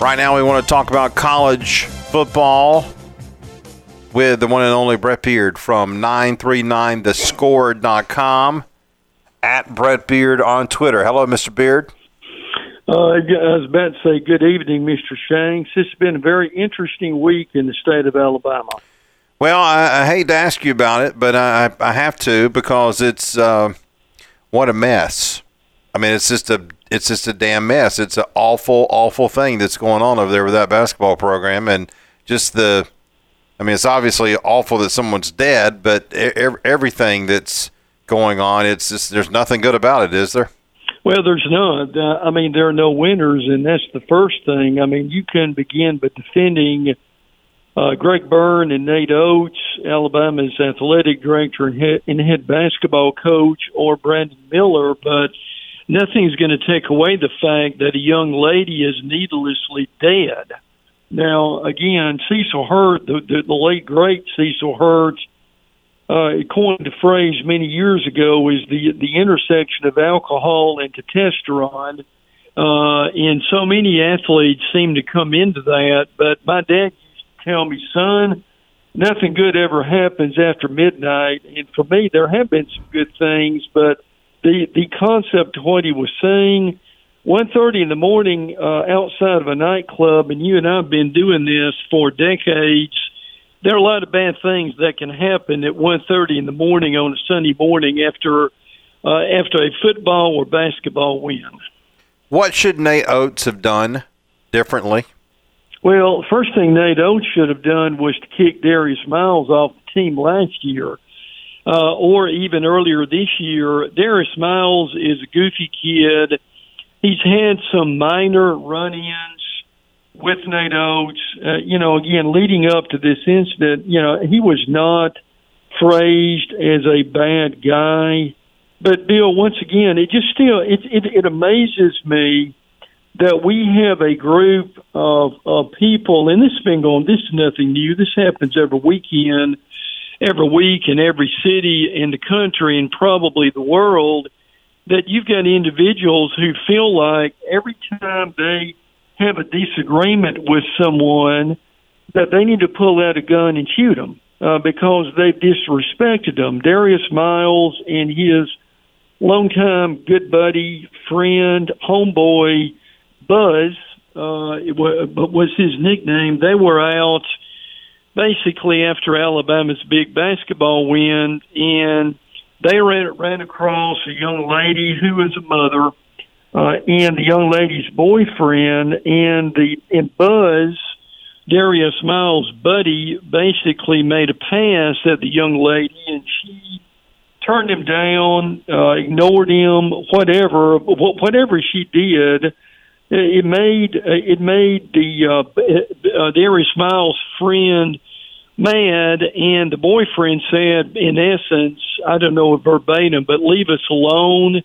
Right now, we want to talk about college football with the one and only Brett Beard from 939thescore.com at Brett Beard on Twitter. Hello, Mr. Beard. Uh, I was about to say good evening, Mr. Shanks. This has been a very interesting week in the state of Alabama. Well, I, I hate to ask you about it, but I, I have to because it's uh, what a mess. I mean, it's just a it's just a damn mess. It's an awful, awful thing that's going on over there with that basketball program, and just the. I mean, it's obviously awful that someone's dead, but everything that's going on, it's just there's nothing good about it, is there? Well, there's none. Uh, I mean, there are no winners, and that's the first thing. I mean, you can begin by defending uh, Greg Byrne and Nate Oats, Alabama's athletic director and head, and head basketball coach, or Brandon Miller, but nothing's going to take away the fact that a young lady is needlessly dead. Now, again, Cecil Hurt, the, the, the late great Cecil Hurt, uh, coined the phrase many years ago is the the intersection of alcohol and testosterone. Uh, and so many athletes seem to come into that. But my dad used to tell me, son, nothing good ever happens after midnight. And for me, there have been some good things, but the the concept of what he was saying. One thirty in the morning uh, outside of a nightclub, and you and I've been doing this for decades. There are a lot of bad things that can happen at one thirty in the morning on a Sunday morning after uh, after a football or basketball win. What should Nate Oats have done differently? Well, first thing Nate Oats should have done was to kick Darius Miles off the team last year uh, or even earlier this year. Darius Miles is a goofy kid. He's had some minor run-ins with Nate Oats. Uh, you know, again, leading up to this incident, you know, he was not phrased as a bad guy. But Bill, once again, it just still it it, it amazes me that we have a group of of people, and this has been going. This is nothing new. This happens every weekend every week in every city in the country and probably the world that you've got individuals who feel like every time they have a disagreement with someone that they need to pull out a gun and shoot them uh, because they've disrespected them. Darius Miles and his longtime good buddy, friend, homeboy, Buzz, uh, was, was his nickname. They were out – basically after Alabama's big basketball win, and they ran ran across a young lady who was a mother, uh, and the young lady's boyfriend, and the and Buzz. Darius Miles' buddy basically made a pass at the young lady, and she turned him down, uh, ignored him, whatever, whatever she did. It made it made the uh, uh, Darius Miles' friend mad, and the boyfriend said, in essence, I don't know verbatim, but leave us alone.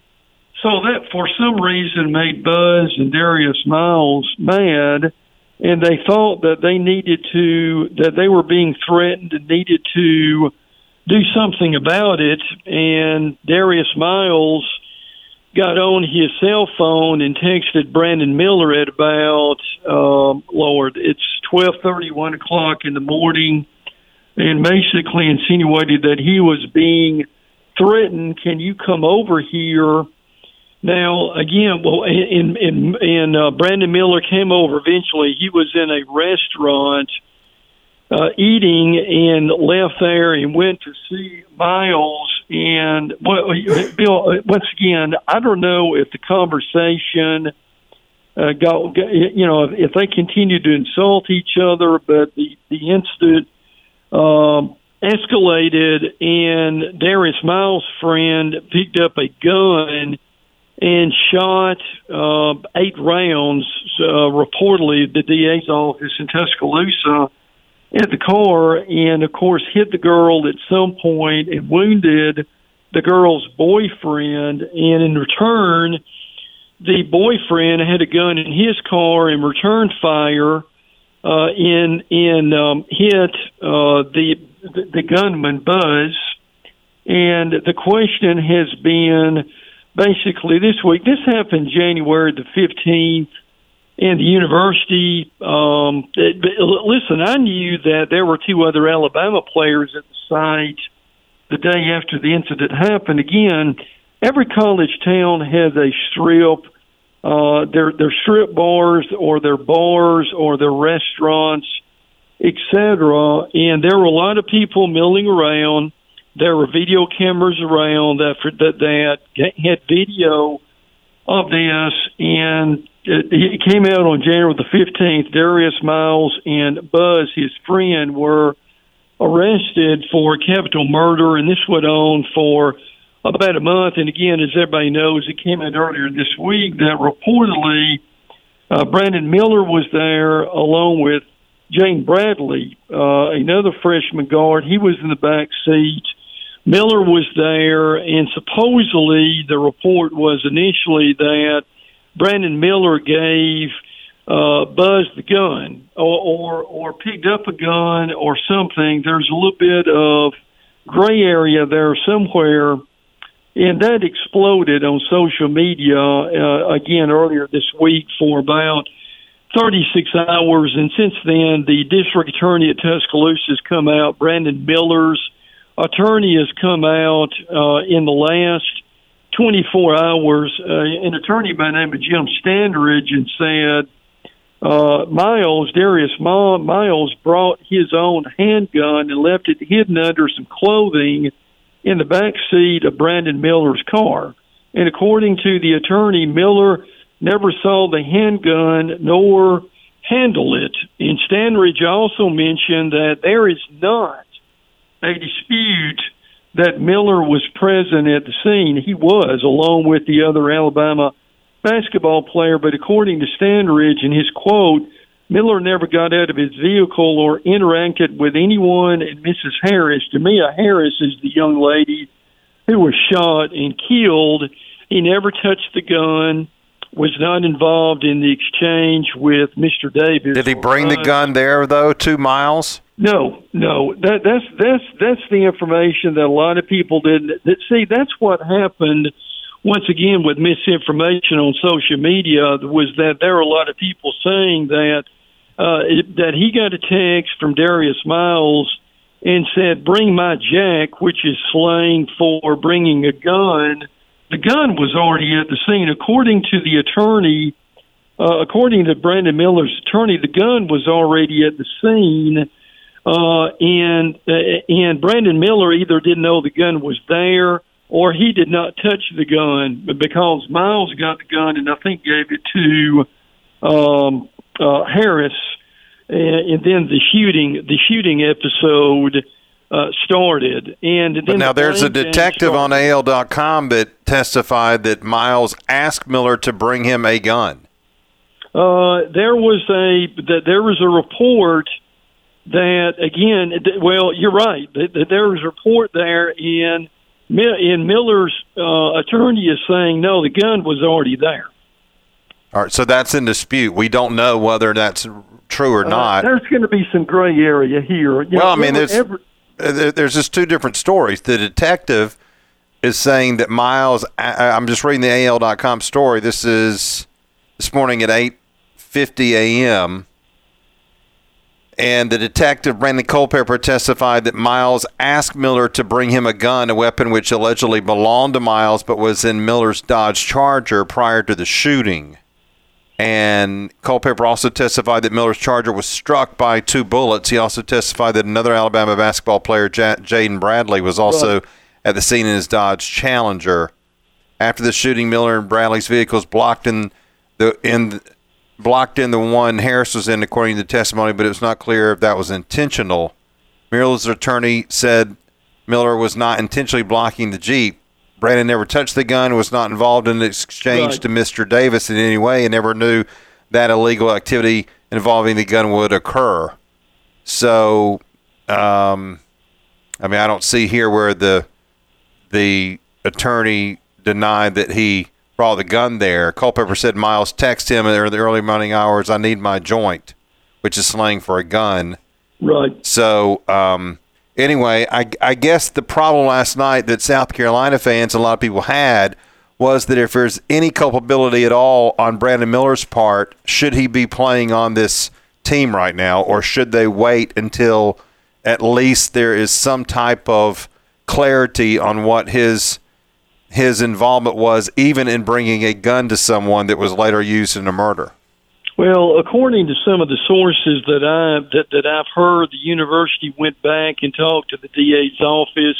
So that, for some reason, made Buzz and Darius Miles mad, and they thought that they needed to, that they were being threatened and needed to do something about it. And Darius Miles got on his cell phone and texted Brandon Miller at about, uh, Lord, it's twelve thirty, one o'clock in the morning and basically insinuated that he was being threatened. Can you come over here? Now, again, well, and and and uh, Brandon Miller came over eventually. He was in a restaurant uh, eating and left there and went to see Miles. And well, Bill, once again, I don't know if the conversation uh, got, you know, if they continued to insult each other, but the the incident um, escalated, and Darius Miles' friend picked up a gun and shot uh, eight rounds, uh, reportedly, the DA's office in Tuscaloosa at the car, and of course, hit the girl at some point and wounded the girl's boyfriend. And in return, the boyfriend had a gun in his car and returned fire uh, in in um, hit uh, the the gunman Buzz, and the question has been basically this week. This happened January the fifteenth. and the university. Um, it, listen, I knew that there were two other Alabama players at the site the day after the incident happened. Again, every college town has a strip. Uh, their their strip bars or their bars or their restaurants, etc. And there were a lot of people milling around. There were video cameras around that that that had video of this, and it, it came out on January the 15th. Darius Miles and Buzz, his friend, were arrested for capital murder, and this went on for about a month. And again, as everybody knows, it came out earlier this week that reportedly uh, Brandon Miller was there along with Jaden Bradley, uh, another freshman guard. He was in the back seat. Miller was there, and supposedly the report was initially that Brandon Miller gave uh, Buzz the gun or, or or picked up a gun or something. There's a little bit of gray area there somewhere, and that exploded on social media uh, again earlier this week for about 36 hours. And since then, the district attorney at Tuscaloosa has come out. Brandon Miller's attorney has come out uh, in the last 24 hours, uh, an attorney by the name of Jim Standridge, and said uh, Miles, Darius Miles, brought his own handgun and left it hidden under some clothing in the back seat of Brandon Miller's car. And according to the attorney, Miller never saw the handgun nor handle it. And Standridge also mentioned that there is not a dispute that Miller was present at the scene. He was, along with the other Alabama basketball player, but according to Standridge in his quote, Miller never got out of his vehicle or interacted with anyone. And Mrs. Harris, Jamea Harris, is the young lady who was shot and killed. He never touched the gun, was not involved in the exchange with Mr. Davis. Did he bring the gun there, though, to miles? No, no. That, that's that's that's the information that a lot of people didn't. That, see, that's what happened. Once again, with misinformation on social media, was that there were a lot of people saying that uh, it, that he got a text from Darius Miles and said, "Bring my jack," which is slang for bringing a gun. The gun was already at the scene, according to the attorney. Uh, according to Brandon Miller's attorney, the gun was already at the scene uh, and uh, and Brandon Miller either didn't know the gun was there or he did not touch the gun because Miles got the gun and I think gave it to um, uh, Harris, and, and then the shooting the shooting episode. Uh, started. And but now the there's a detective on AL.com that testified that Miles asked Miller to bring him a gun. Uh, there was a that there was a report that again, well, you're right. That there was a report there, and in Miller's uh, attorney is saying no, the gun was already there. All right, so that's in dispute. We don't know whether that's true or uh, not. Uh, there's going to be some gray area here. You well, know, I mean, there's every, uh, there's just two different stories. The detective is saying that Miles. I'm just reading the AL.com story. This is this morning at 8:50 a.m. And the detective, Brandon Culpepper, testified that Miles asked Miller to bring him a gun, a weapon which allegedly belonged to Miles but was in Miller's Dodge Charger prior to the shooting. And Culpepper also testified that Miller's Charger was struck by two bullets. He also testified that another Alabama basketball player, Jaden Bradley, was also at the scene in his Dodge Challenger. After the shooting, Miller and Bradley's vehicles blocked in the in blocked in the one Harris was in, according to the testimony, but it was not clear if that was intentional. Miller's attorney said Miller was not intentionally blocking the Jeep. Brandon never touched the gun, was not involved in the exchange right. to Mr. Davis in any way, and never knew that illegal activity involving the gun would occur. So, um, I mean, I don't see here where the the attorney denied that he brought the gun there. Culpepper said Miles texted him in the early morning hours, I need my joint, which is slang for a gun. Right. So, um, anyway, I, I guess the problem last night that South Carolina fans, a lot of people had, was that if there's any culpability at all on Brandon Miller's part, should he be playing on this team right now, or should they wait until at least there is some type of clarity on what his his involvement was, even in bringing a gun to someone that was later used in a murder? Well, according to some of the sources that I that, that I've heard, the university went back and talked to the DA's office,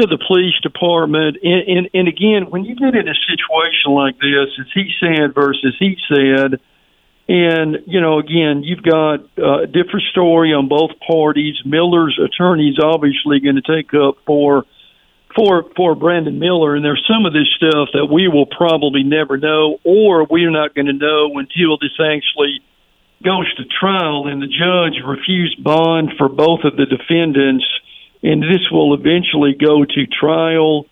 to the police department, and, and, and again, when you get in a situation like this, it's he said versus he said, and you know, again, you've got uh, a different story on both parties. Miller's attorney is obviously going to take up for for for Brandon Miller, and there's some of this stuff that we will probably never know, or we're not going to know until this actually goes to trial, and the judge refused bond for both of the defendants, and this will eventually go to trial.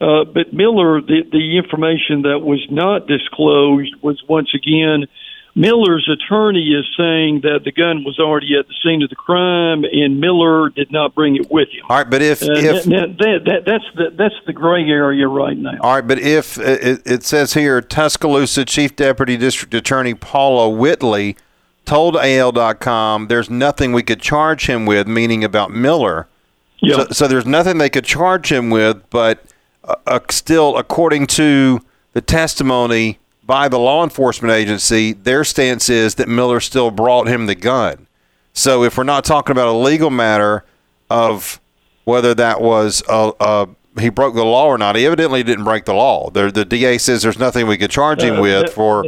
Uh, but Miller, the the information that was not disclosed was once again Miller's attorney is saying that the gun was already at the scene of the crime, and Miller did not bring it with him. All right, but if, uh, if that, that, that, that's the that's the gray area right now. All right, but if uh, it, it says here, Tuscaloosa Chief Deputy District Attorney Paula Whitley told AL.com there's nothing we could charge him with, meaning about Miller. Yeah. So, so there's nothing they could charge him with, but uh, uh, still, according to the testimony by the law enforcement agency, their stance is that Miller still brought him the gun. So if we're not talking about a legal matter of whether that was a, a he broke the law or not, he evidently didn't break the law. The, the DA says there's nothing we could charge him uh, with that, for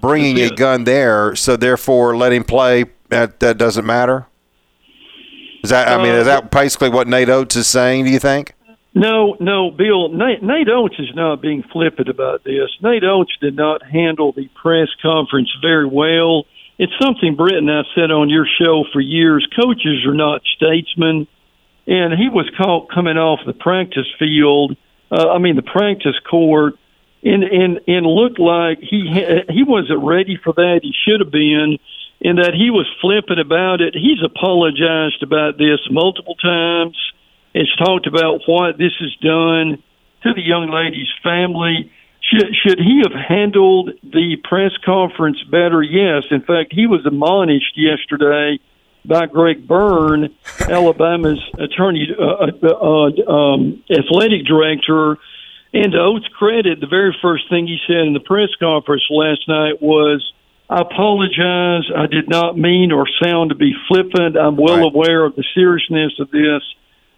bringing a gun there. So therefore, let him play. That that doesn't matter. Is that? I mean, is that uh, basically what Nate Oats is saying? Do you think? No, no, Bill. Nate, Nate Oats is not being flippant about this. Nate Oats did not handle the press conference very well. It's something Brett and I said on your show for years. Coaches are not statesmen, and he was caught coming off the practice field. Uh, I mean, the practice court, and and and looked like he he wasn't ready for that. He should have been. In that he was flippant about it. He's apologized about this multiple times it's talked about what this has done to the young lady's family. Should, should he have handled the press conference better? Yes. In fact, he was admonished yesterday by Greg Byrne, Alabama's attorney, uh, uh, uh, um, athletic director. And to Oats' credit, the very first thing he said in the press conference last night was, I apologize. I did not mean or sound to be flippant. I'm well right. aware of the seriousness of this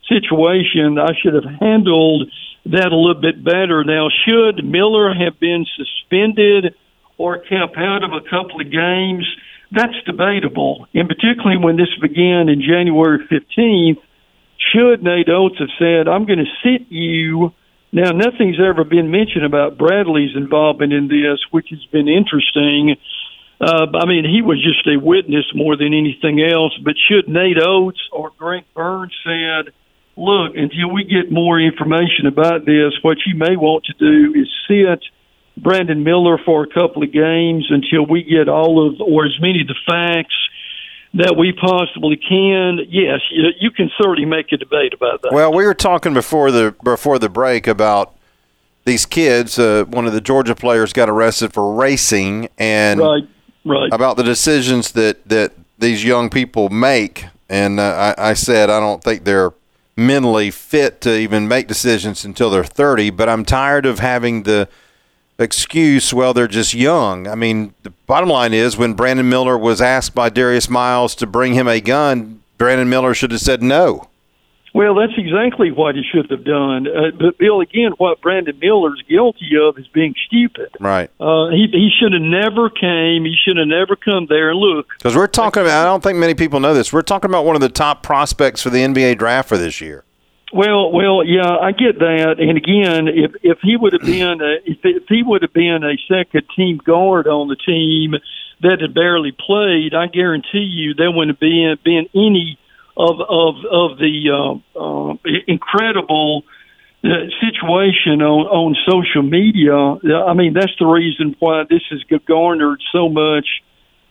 situation. I should have handled that a little bit better. Now, should Miller have been suspended or kept out of a couple of games? That's debatable, and particularly when this began in January 15th. Should Nate Oats have said, I'm going to sit you? Now, nothing's ever been mentioned about Bradley's involvement in this, which has been interesting. Uh, I mean, he was just a witness more than anything else. But should Nate Oats or Greg Burns said, look, until we get more information about this, what you may want to do is sit Brandon Miller for a couple of games until we get all of, or as many of the facts that we possibly can. Yes, you, you can certainly make a debate about that. Well, we were talking before the before the break about these kids. Uh, one of the Georgia players got arrested for racing, and right, right. about the decisions that that these young people make. And uh, I, I said I don't think they're mentally fit to even make decisions until they're 30, but I'm tired of having the excuse, well, they're just young. I mean, the bottom line is when Brandon Miller was asked by Darius Miles to bring him a gun, Brandon Miller should have said no. Well, that's exactly what he should have done. Uh, but Bill, again, what Brandon Miller's guilty of is being stupid. Right. Uh, he he should have never came. He should have never come there. And look, because we're talking about. I don't think many people know this. We're talking about one of the top prospects for the NBA draft for this year. Well, well, yeah, I get that. And again, if if he would have been a, if, if he would have been a second team guard on the team that had barely played, I guarantee you there wouldn't have been been any of of of the uh, uh, incredible uh, situation on on social media. I mean, that's the reason why this has garnered so much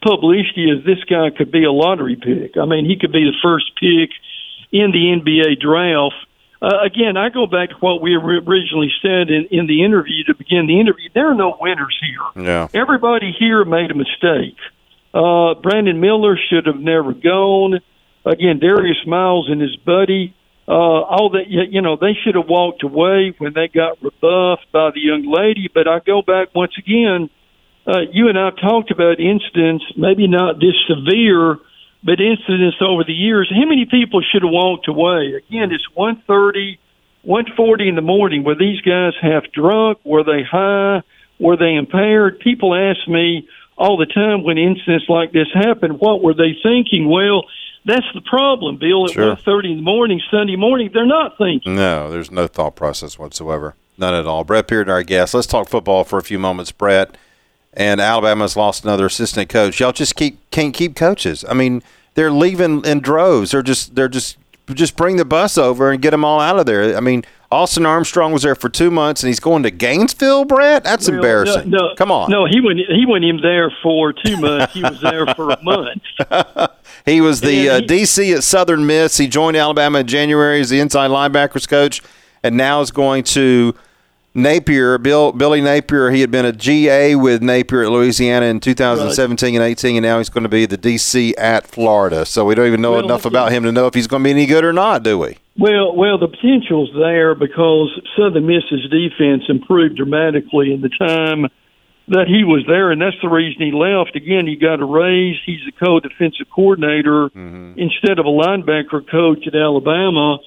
publicity. Is this guy could be a lottery pick? I mean, he could be the first pick in the NBA draft. uh, again, I go back to what we originally said in, in the interview to begin the interview. There are no winners here. Yeah. Everybody here made a mistake. Uh, Brandon Miller should have never gone. Again, Darius Miles and his buddy, uh, all that, you know, they should have walked away when they got rebuffed by the young lady. But I go back once again, uh, you and I talked about incidents, maybe not this severe, but incidents over the years. How many people should have walked away? Again, it's one thirty, one forty in the morning. Were these guys half drunk? Were they high? Were they impaired? People ask me all the time when incidents like this happen, what were they thinking? Well, that's the problem, Bill. At Sure. one thirty in the morning, Sunday morning, they're not thinking. No, there's no thought process whatsoever. None at all. Brett Beard, our guest. Let's talk football for a few moments, Brett. And Alabama's lost another assistant coach. Y'all just keep can't keep coaches. I mean, they're leaving in droves. They're just they're just just bring the bus over and get them all out of there. I mean, Austin Armstrong was there for two months and he's going to Gainesville, Brett. That's Well, embarrassing. No, no, Come on. No, he went. He went him there for two months. He was there for a month. He was the uh, DC at Southern Miss. He joined Alabama in January as the inside linebackers coach, and now is going to Napier. Bill Billy Napier. He had been a GA with Napier at Louisiana in 2017 and 18, and now he's going to be the DC at Florida. So we don't even know Well, enough about him to know if he's going to be any good or not, do we? Well, well, the potential's there because Southern Miss's defense improved dramatically in the time that he was there, and that's the reason he left. Again, he got a raise. He's the co-defensive coordinator mm-hmm. instead of a linebacker coach at Alabama.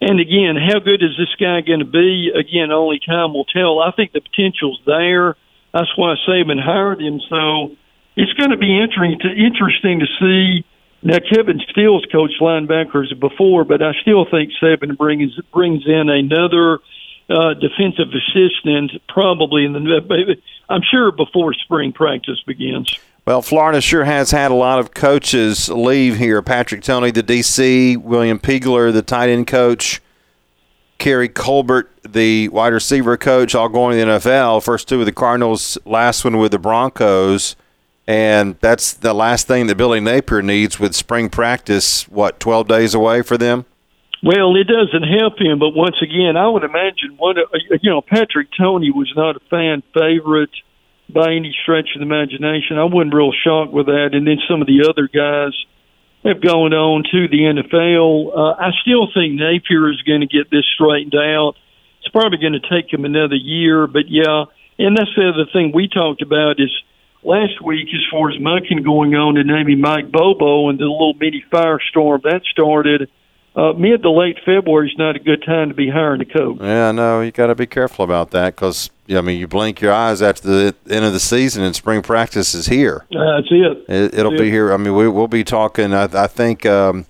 And again, how good is this guy going to be? Again, only time will tell. I think the potential's there. That's why Saban hired him. So it's going to be interesting to, interesting to see. Now, Kevin Steele's coached linebackers before, but I still think Saban brings brings in another uh, defensive assistant, probably in the. I'm sure before spring practice begins. Well, Florida sure has had a lot of coaches leave here. Patrick Toney, the DC, William Peagler, the tight end coach, Keary Colbert, the wide receiver coach, all going to the NFL. First two with the Cardinals, last one with the Broncos. And that's the last thing that Billy Napier needs with spring practice, what, 12 days away for them? Well, it doesn't help him, but once again, I would imagine one—you know, Patrick Toney was not a fan favorite by any stretch of the imagination. I wasn't real shocked with that. And then some of the other guys have gone on to the NFL. Uh, I still think Napier is going to get this straightened out. It's probably going to take him another year, but yeah. And that's the other thing we talked about is last week as far as mucking going on and naming Mike Bobo and the little mini firestorm that started. Uh, mid to late February is not a good time to be hiring a coach. Yeah, no, you got to be careful about that because, I mean, you blink your eyes after the end of the season and spring practice is here. That's it. It, it'll Yeah. be here. I mean, we, we'll be talking. I, I think um,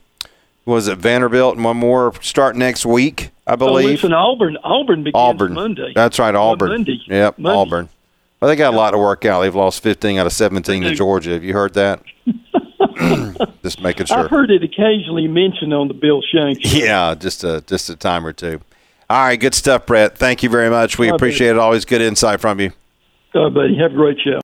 was it Vanderbilt and one more start next week, I Oh, believe. listen, Auburn. Auburn begins Auburn. Monday. That's right, Auburn. Monday. Yep, Monday. Auburn. Well, they got a lot to work out. They've lost 15 out of 17 to Georgia. Have you heard that? just making sure. I've heard it occasionally mentioned on the Bill Shanks. show. Yeah, just a just a time or two. All right, good stuff, Brett. Thank you very much. We All appreciate it. Always good insight from you. All right, buddy. Have a great show.